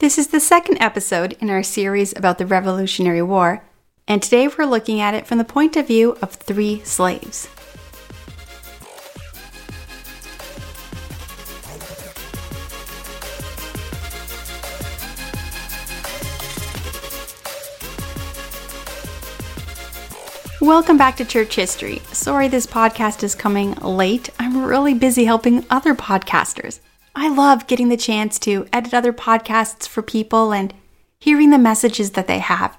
This is the second episode in our series about the Revolutionary War, and today we're looking at it from the point of view of three slaves. Welcome back to Church History. Sorry this podcast is coming late. I'm really busy helping other podcasters. I love getting the chance to edit other podcasts for people and hearing the messages that they have.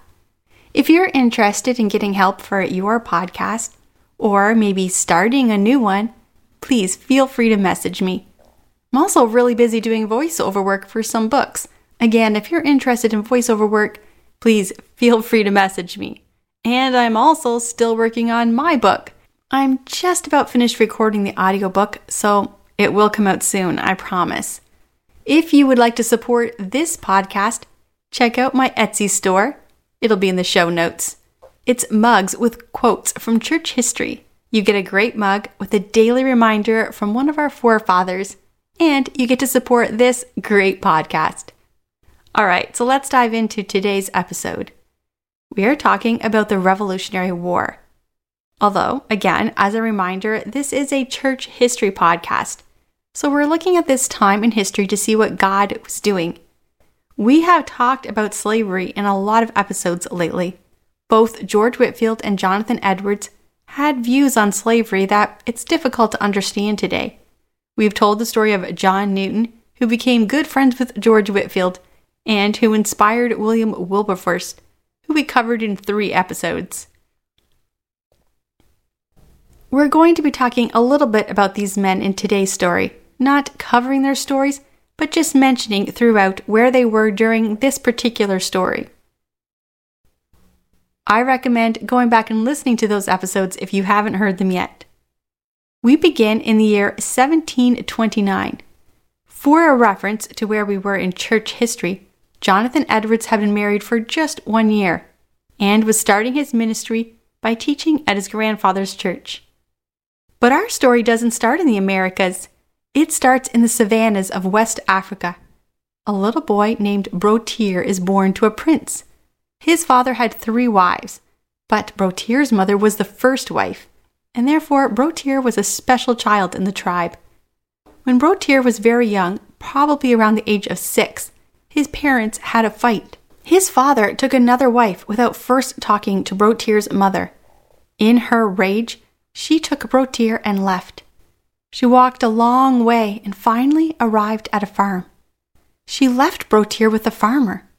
If you're interested in getting help for your podcast, or maybe starting a new one, please feel free to message me. I'm also really busy doing voiceover work for some books. Again, if you're interested in voiceover work, please feel free to message me. And I'm also still working on my book. I'm just about finished recording the audiobook, so it will come out soon, I promise. If you would like to support this podcast, check out my Etsy store. It'll be in the show notes. It's mugs with quotes from church history. You get a great mug with a daily reminder from one of our forefathers, and you get to support this great podcast. All right, so let's dive into today's episode we are talking about the Revolutionary War. Although, again, as a reminder, this is a church history podcast. So we're looking at this time in history to see what God was doing. We have talked about slavery in a lot of episodes lately. Both George Whitefield and Jonathan Edwards had views on slavery that it's difficult to understand today. We've told the story of John Newton, who became good friends with George Whitefield and who inspired William Wilberforce who we covered in three episodes. We're going to be talking a little bit about these men in today's story, not covering their stories, but just mentioning throughout where they were during this particular story. I recommend going back and listening to those episodes if you haven't heard them yet. We begin in the year 1729. For a reference to where we were in church history, Jonathan Edwards had been married for just one year and was starting his ministry by teaching at his grandfather's church. But our story doesn't start in the Americas, it starts in the savannas of West Africa. A little boy named Broteer is born to a prince. His father had three wives, but Broteer's mother was the first wife, and therefore Broteer was a special child in the tribe. When Broteer was very young, probably around the age of six, his parents had a fight. His father took another wife without first talking to Broteer's mother. In her rage, she took Broteer and left. She walked a long way and finally arrived at a farm. She left Broteer with the farmer.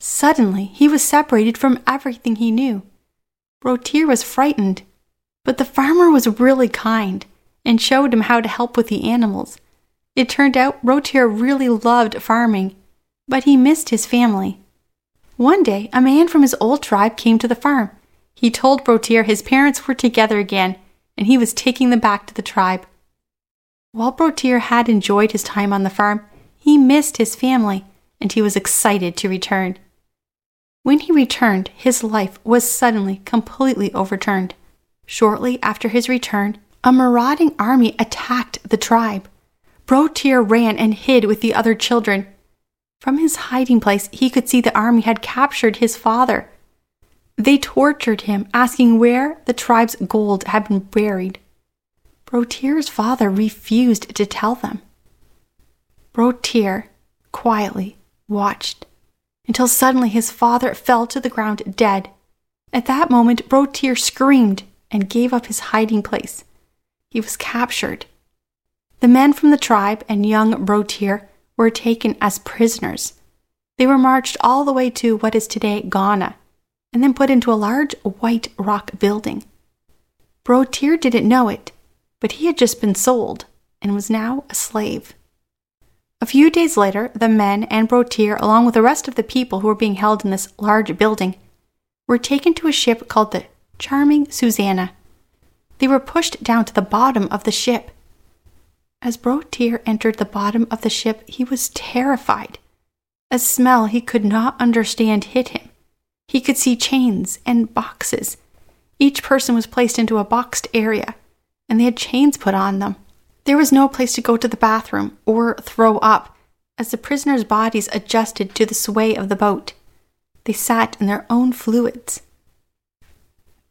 Suddenly, he was separated from everything he knew. Broteer was frightened, but the farmer was really kind and showed him how to help with the animals. It turned out Broteer really loved farming but he missed his family. One day, a man from his old tribe came to the farm. He told Broteer his parents were together again, and he was taking them back to the tribe. While Broteer had enjoyed his time on the farm, he missed his family, and he was excited to return. When he returned, his life was suddenly completely overturned. Shortly after his return, a marauding army attacked the tribe. Broteer ran and hid with the other children. From his hiding place, he could see the army had captured his father. They tortured him, asking where the tribe's gold had been buried. Broteer's father refused to tell them. Broteer quietly watched until suddenly his father fell to the ground dead. At that moment, Broteer screamed and gave up his hiding place. He was captured. The men from the tribe and young Broteer were taken as prisoners. They were marched all the way to what is today Ghana and then put into a large white rock building. Broteer didn't know it, but he had just been sold and was now a slave. A few days later, the men and Broteer, along with the rest of the people who were being held in this large building, were taken to a ship called the Charming Susanna. They were pushed down to the bottom of the ship as Broteer entered the bottom of the ship, he was terrified. A smell he could not understand hit him. He could see chains and boxes. Each person was placed into a boxed area, and they had chains put on them. There was no place to go to the bathroom or throw up. as the prisoners' bodies adjusted to the sway of the boat. They sat in their own fluids.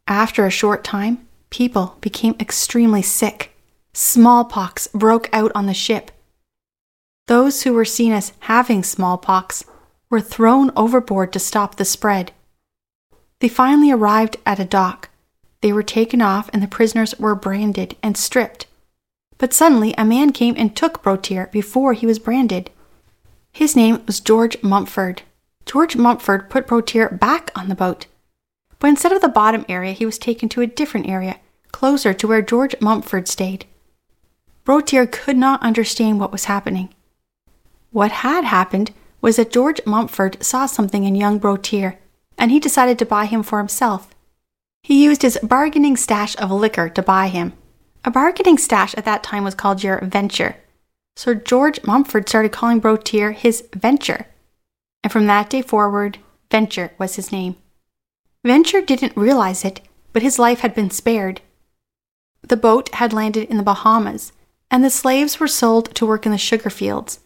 After a short time, people became extremely sick. Smallpox broke out on the ship. Those who were seen as having smallpox were thrown overboard to stop the spread. They finally arrived at a dock. They were taken off and the prisoners were branded and stripped. But suddenly a man came and took Broteer before he was branded. His name was George Mumford. George Mumford put Broteer back on the boat. But instead of the bottom area, he was taken to a different area, closer to where George Mumford stayed. Broteer could not understand what was happening. What had happened was that George Mumford saw something in young Broteer, and he decided to buy him for himself. He used his bargaining stash of liquor to buy him. A bargaining stash at that time was called your venture. Sir George Mumford started calling Broteer his venture. And from that day forward, Venture was his name. Venture didn't realize it, but his life had been spared. The boat had landed in the Bahamas, and the slaves were sold to work in the sugar fields.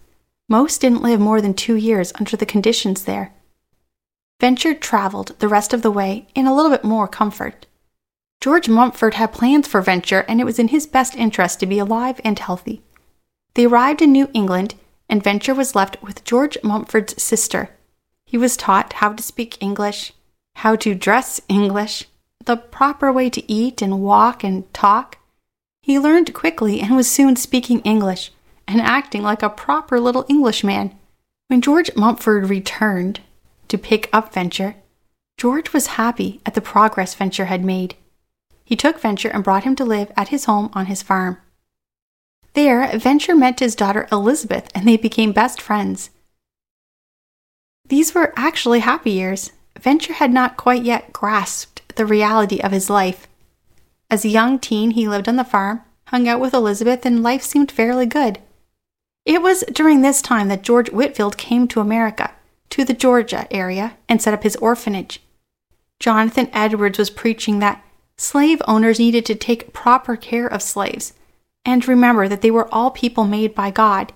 Most didn't live more than two years under the conditions there. Venture traveled the rest of the way in a little bit more comfort. George Mumford had plans for Venture, and it was in his best interest to be alive and healthy. They arrived in New England, and Venture was left with George Mumford's sister. He was taught how to speak English, how to dress English, the proper way to eat and walk and talk. He learned quickly and was soon speaking English and acting like a proper little Englishman. When George Mumford returned to pick up Venture, George was happy at the progress Venture had made. He took Venture and brought him to live at his home on his farm. There, Venture met his daughter Elizabeth and they became best friends. These were actually happy years. Venture had not quite yet grasped the reality of his life. As a young teen, he lived on the farm, hung out with Elizabeth, and life seemed fairly good. It was during this time that George Whitefield came to America, to the Georgia area, and set up his orphanage. Jonathan Edwards was preaching that slave owners needed to take proper care of slaves and remember that they were all people made by God.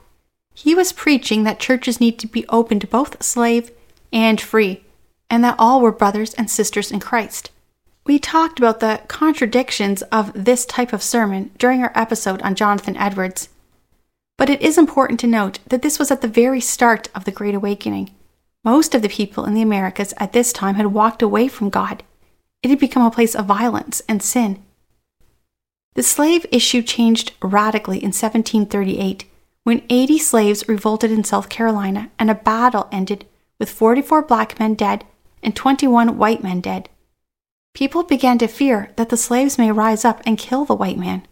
He was preaching that churches need to be open to both slave and free, and that all were brothers and sisters in Christ. We talked about the contradictions of this type of sermon during our episode on Jonathan Edwards. But it is important to note that this was at the very start of the Great Awakening. Most of the people in the Americas at this time had walked away from God. It had become a place of violence and sin. The slave issue changed radically in 1738 when 80 slaves revolted in South Carolina and a battle ended with 44 black men dead and 21 white men dead. People began to fear that the slaves may rise up and kill the white man.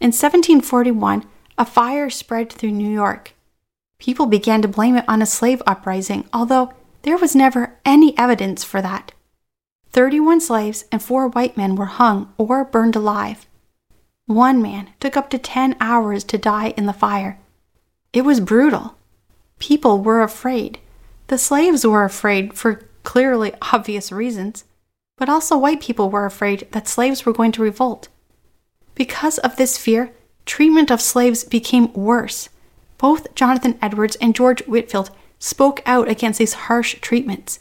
In 1741, a fire spread through New York. People began to blame it on a slave uprising, although there was never any evidence for that. 31 slaves and 4 white men were hung or burned alive. One man took up to 10 hours to die in the fire. It was brutal. People were afraid. The slaves were afraid for clearly obvious reasons, but also white people were afraid that slaves were going to revolt. Because of this fear, treatment of slaves became worse. Both Jonathan Edwards and George Whitefield spoke out against these harsh treatments.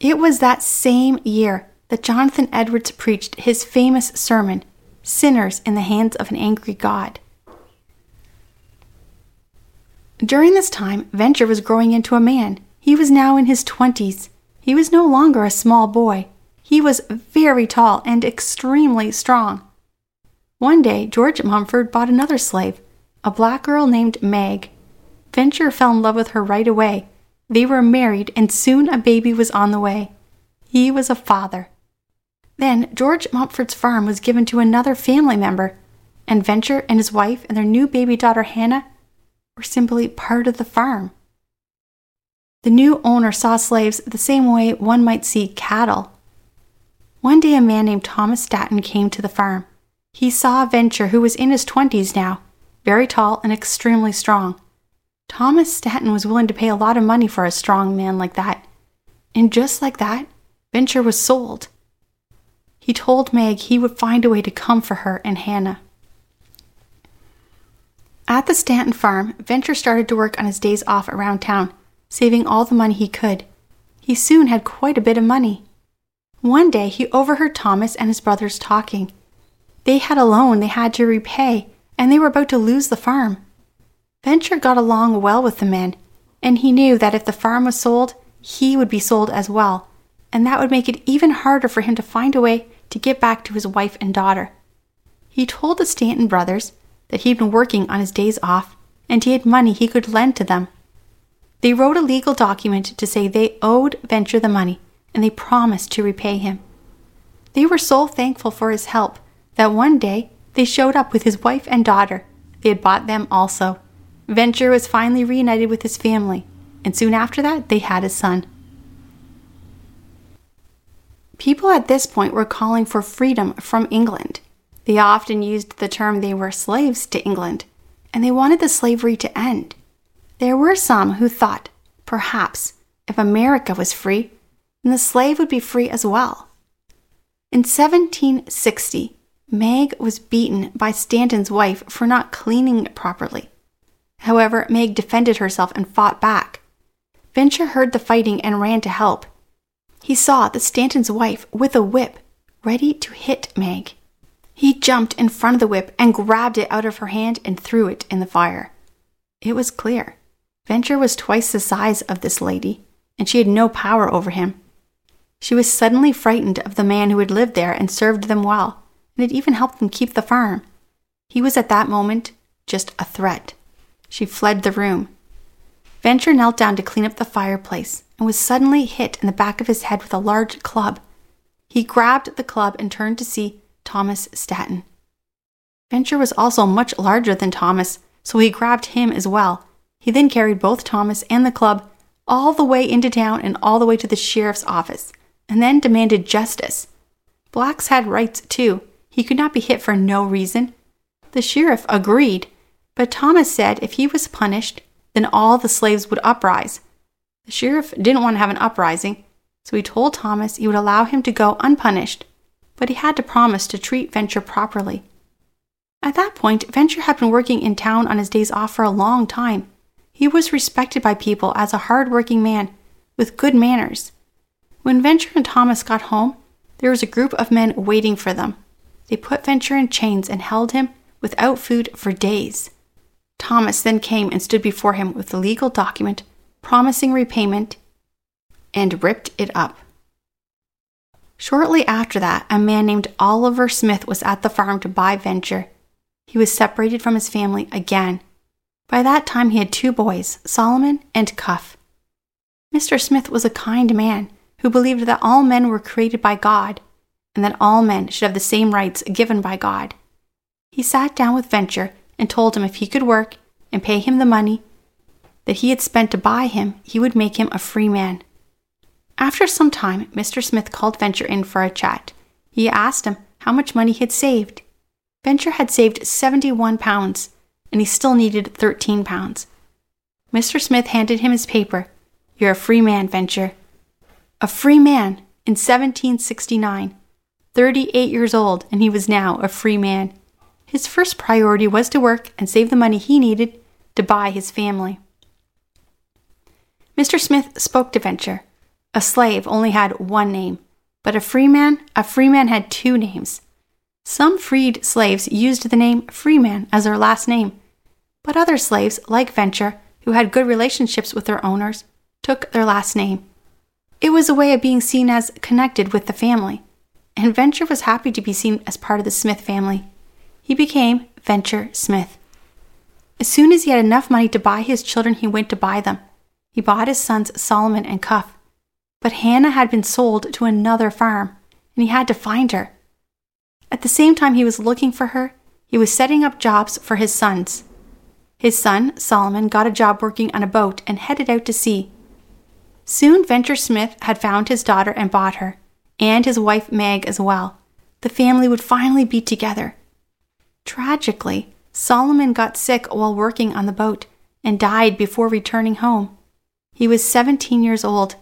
It was that same year that Jonathan Edwards preached his famous sermon, sinners in the hands of an angry God. During this time, Venture was growing into a man. He was now in his twenties. He was no longer a small boy. He was very tall and extremely strong. One day, George Mumford bought another slave, a black girl named Meg. Venture fell in love with her right away. They were married, and soon a baby was on the way. He was a father. Then George Mumford's farm was given to another family member, and Venture and his wife and their new baby daughter Hannah were simply part of the farm. The new owner saw slaves the same way one might see cattle. One day, a man named Thomas Stanton came to the farm. He saw Venture, who was in his twenties now, very tall and extremely strong. Thomas Stanton was willing to pay a lot of money for a strong man like that. And just like that, Venture was sold. He told Meg he would find a way to come for her and Hannah. At the Stanton farm, Venture started to work on his days off around town, saving all the money he could. He soon had quite a bit of money. One day he overheard Thomas and his brothers talking. They had a loan they had to repay, and they were about to lose the farm. Venture got along well with the men, and he knew that if the farm was sold, he would be sold as well, and that would make it even harder for him to find a way to get back to his wife and daughter. He told the Stanton brothers that he'd been working on his days off and he had money he could lend to them. They wrote a legal document to say they owed Venture the money and they promised to repay him. They were so thankful for his help that one day they showed up with his wife and daughter. They had bought them also. Venture was finally reunited with his family, and soon after that, they had a son. People at this point were calling for freedom from England. They often used the term they were slaves to England, and they wanted the slavery to end. There were some who thought, perhaps, if America was free, then the slave would be free as well. In 1760, Meg was beaten by Stanton's wife for not cleaning properly. However, Meg defended herself and fought back. Venture heard the fighting and ran to help. He saw the Stanton's wife with a whip, ready to hit Meg. He jumped in front of the whip and grabbed it out of her hand and threw it in the fire. It was clear. Venture was twice the size of this lady, and she had no power over him. She was suddenly frightened of the man who had lived there and served them well, and had even helped them keep the farm. He was at that moment just a threat. She fled the room. Venture knelt down to clean up the fireplace and was suddenly hit in the back of his head with a large club. He grabbed the club and turned to see Thomas Stanton. Venture was also much larger than Thomas, so he grabbed him as well. He then carried both Thomas and the club all the way into town and all the way to the sheriff's office, and then demanded justice. Blacks had rights too. He could not be hit for no reason. The sheriff agreed, but Thomas said if he was punished, then all the slaves would uprise. The sheriff didn't want to have an uprising, so he told Thomas he would allow him to go unpunished but he had to promise to treat Venture properly. At that point, Venture had been working in town on his days off for a long time. He was respected by people as a hard working man with good manners. When Venture and Thomas got home, there was a group of men waiting for them. They put Venture in chains and held him without food for days. Thomas then came and stood before him with the legal document promising repayment and ripped it up. Shortly after that, a man named Oliver Smith was at the farm to buy Venture. He was separated from his family again. By that time, he had two boys, Solomon and Cuff. Mr. Smith was a kind man who believed that all men were created by God and that all men should have the same rights given by God. He sat down with Venture and told him if he could work and pay him the money that he had spent to buy him, he would make him a free man. After some time, Mr. Smith called Venture in for a chat. He asked him how much money he had saved. Venture had saved 71 pounds, and he still needed 13 pounds. Mr. Smith handed him his paper. You're a free man, Venture. A free man in 1769. 38 years old, and he was now a free man. His first priority was to work and save the money he needed to buy his family. Mr. Smith spoke to Venture. A slave only had one name, but a freeman, a freeman had two names. Some freed slaves used the name Freeman as their last name, but other slaves, like Venture, who had good relationships with their owners, took their last name. It was a way of being seen as connected with the family, and Venture was happy to be seen as part of the Smith family. He became Venture Smith. As soon as he had enough money to buy his children, he went to buy them. He bought his sons Solomon and Cuff. But Hannah had been sold to another farm, and he had to find her. At the same time he was looking for her, he was setting up jobs for his sons. His son, Solomon, got a job working on a boat and headed out to sea. Soon Venture Smith had found his daughter and bought her, and his wife Meg as well. The family would finally be together. Tragically, Solomon got sick while working on the boat and died before returning home. He was 17 years old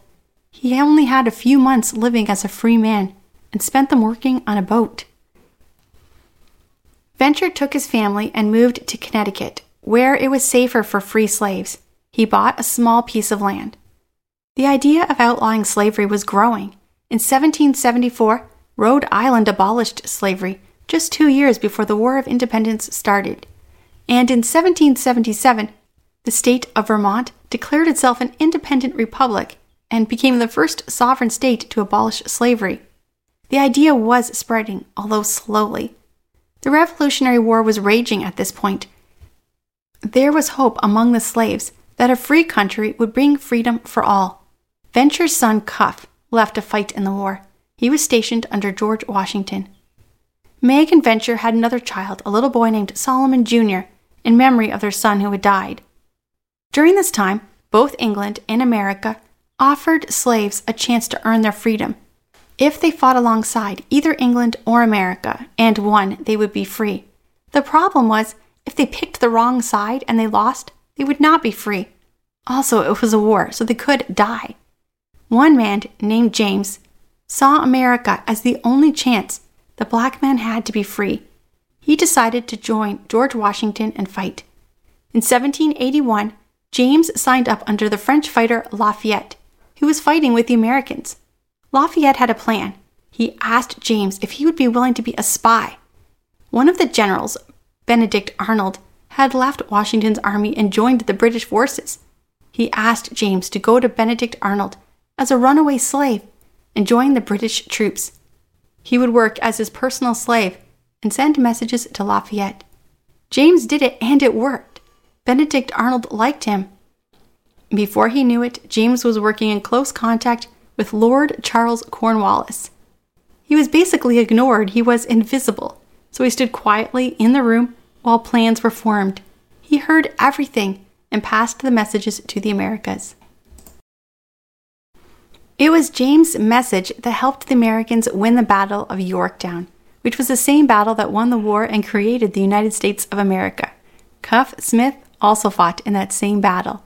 he only had a few months living as a free man and spent them working on a boat. Venture took his family and moved to Connecticut. where it was safer for free slaves, he bought a small piece of land. The idea of outlawing slavery was growing. In 1774, Rhode Island abolished slavery just two years before the War of Independence started. And in 1777, the state of Vermont declared itself an independent republic and became the first sovereign state to abolish slavery. The idea was spreading, although slowly. The Revolutionary War was raging at this point. There was hope among the slaves that a free country would bring freedom for all. Venture's son Cuff left to fight in the war. He was stationed under George Washington. Meg and Venture had another child, a little boy named Solomon Jr., in memory of their son who had died. During this time, both England and America offered slaves a chance to earn their freedom. If they fought alongside either England or America and won, they would be free. The problem was, if they picked the wrong side and they lost, they would not be free. Also, it was a war, so they could die. One man named James saw America as the only chance the black man had to be free. He decided to join George Washington and fight. In 1781, James signed up under the French fighter Lafayette, who was fighting with the Americans. Lafayette had a plan. He asked James if he would be willing to be a spy. One of the generals, Benedict Arnold, had left Washington's army and joined the British forces. He asked James to go to Benedict Arnold as a runaway slave and join the British troops. He would work as his personal slave and send messages to Lafayette. James did it and it worked. Benedict Arnold liked him. Before he knew it, James was working in close contact with Lord Charles Cornwallis. He was basically ignored, he was invisible, so he stood quietly in the room while plans were formed. He heard everything and passed the messages to the Americas. It was James' message that helped the Americans win the Battle of Yorktown, which was the same battle that won the war and created the United States of America. Cuff Smith also fought in that same battle.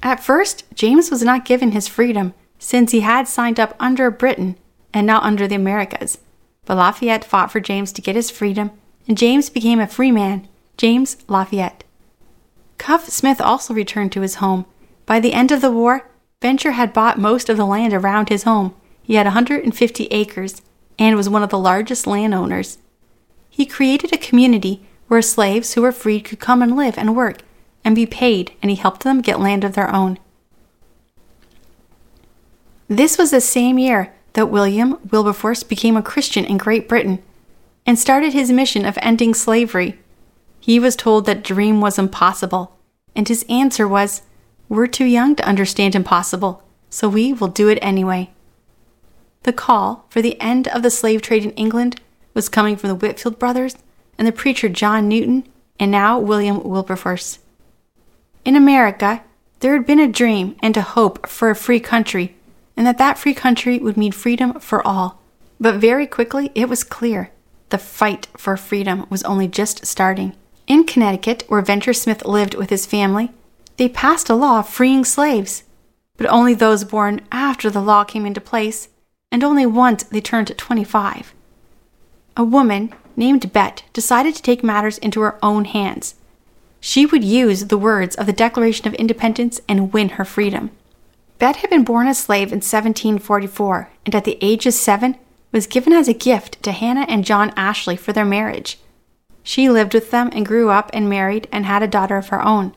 At first, James was not given his freedom since he had signed up under Britain and not under the Americas. But Lafayette fought for James to get his freedom, and James became a free man, James Lafayette. Cuff Smith also returned to his home by the end of the war, Venture had bought most of the land around his home. He had 150 acres and was one of the largest landowners. He created a community where slaves who were freed could come and live and work and be paid, and he helped them get land of their own. This was the same year that William Wilberforce became a Christian in Great Britain and started his mission of ending slavery. He was told that dream was impossible, and his answer was, we're too young to understand impossible, so we will do it anyway. The call for the end of the slave trade in England was coming from the Whitefield brothers and the preacher John Newton and now William Wilberforce. In America, there had been a dream and a hope for a free country, and that that free country would mean freedom for all. But very quickly, it was clear the fight for freedom was only just starting. In Connecticut, where Venture Smith lived with his family, they passed a law freeing slaves, but only those born after the law came into place, and only once they turned 25. A woman named Bet decided to take matters into her own hands. She would use the words of the Declaration of Independence and win her freedom. Bet had been born a slave in 1744 and at the age of seven was given as a gift to Hannah and John Ashley for their marriage. She lived with them and grew up and married and had a daughter of her own.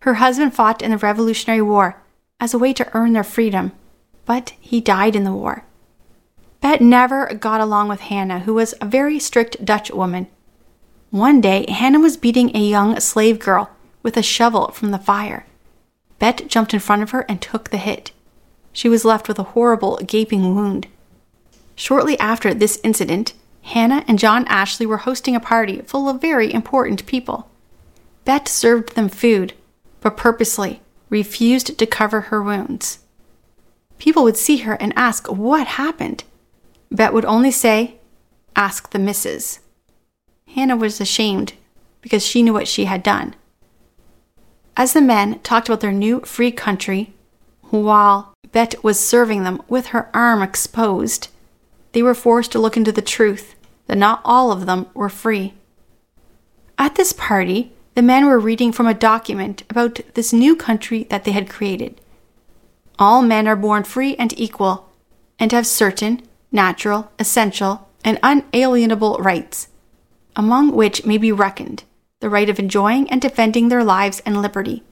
Her husband fought in the Revolutionary War as a way to earn their freedom, but he died in the war. Bet never got along with Hannah, who was a very strict Dutch woman. One day, Hannah was beating a young slave girl with a shovel from the fire. Bet jumped in front of her and took the hit. She was left with a horrible gaping wound. Shortly after this incident, Hannah and John Ashley were hosting a party full of very important people. Bet served them food, but purposely refused to cover her wounds. People would see her and ask what happened. Bet would only say, Ask the missus. Hannah was ashamed because she knew what she had done. As the men talked about their new free country, while Bet was serving them with her arm exposed, they were forced to look into the truth that not all of them were free. At this party, the men were reading from a document about this new country that they had created. All men are born free and equal, and have certain, natural, essential, and unalienable rights, among which may be reckoned the right of enjoying and defending their lives and liberty,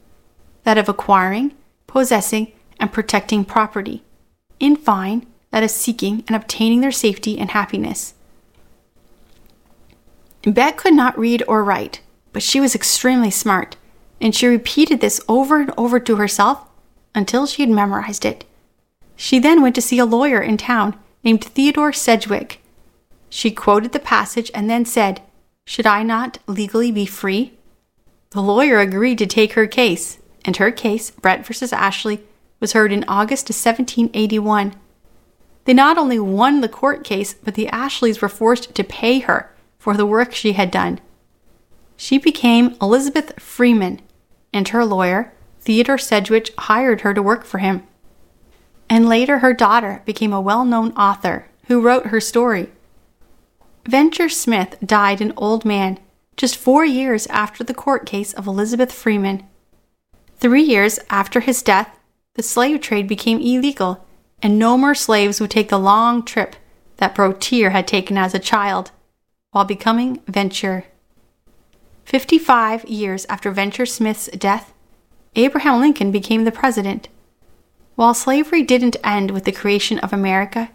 that of acquiring, possessing, and protecting property, in fine, that of seeking and obtaining their safety and happiness. Bet could not read or write, but she was extremely smart, and she repeated this over and over to herself until she had memorized it. She then went to see a lawyer in town named Theodore Sedgwick. She quoted the passage and then said, Should I not legally be free? The lawyer agreed to take her case, and her case, Brett versus Ashley, was heard in August of 1781. They not only won the court case, but the Ashleys were forced to pay her for the work she had done. She became Elizabeth Freeman, and her lawyer, Theodore Sedgwick, hired her to work for him. And later, her daughter became a well known author who wrote her story. Venture Smith died an old man just four years after the court case of Elizabeth Freeman. Three years after his death, the slave trade became illegal, and no more slaves would take the long trip that Broteer had taken as a child while becoming Venture. 55 years after Venture Smith's death, Abraham Lincoln became the president. While slavery didn't end with the creation of America,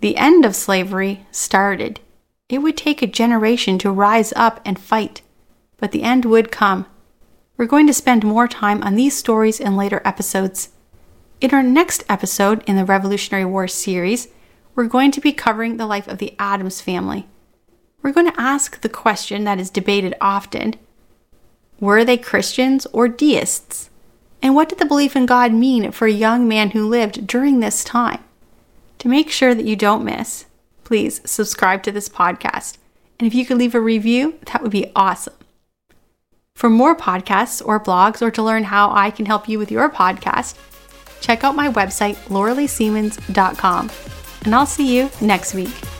the end of slavery started. It would take a generation to rise up and fight, but the end would come. We're going to spend more time on these stories in later episodes. In our next episode in the Revolutionary War series, we're going to be covering the life of the Adams family. We're going to ask the question that is debated often Were they Christians or deists? And what did the belief in God mean for a young man who lived during this time? To make sure that you don't miss, please subscribe to this podcast. And if you could leave a review, that would be awesome. For more podcasts or blogs, or to learn how I can help you with your podcast, check out my website, lauraleesiemens.com. And I'll see you next week.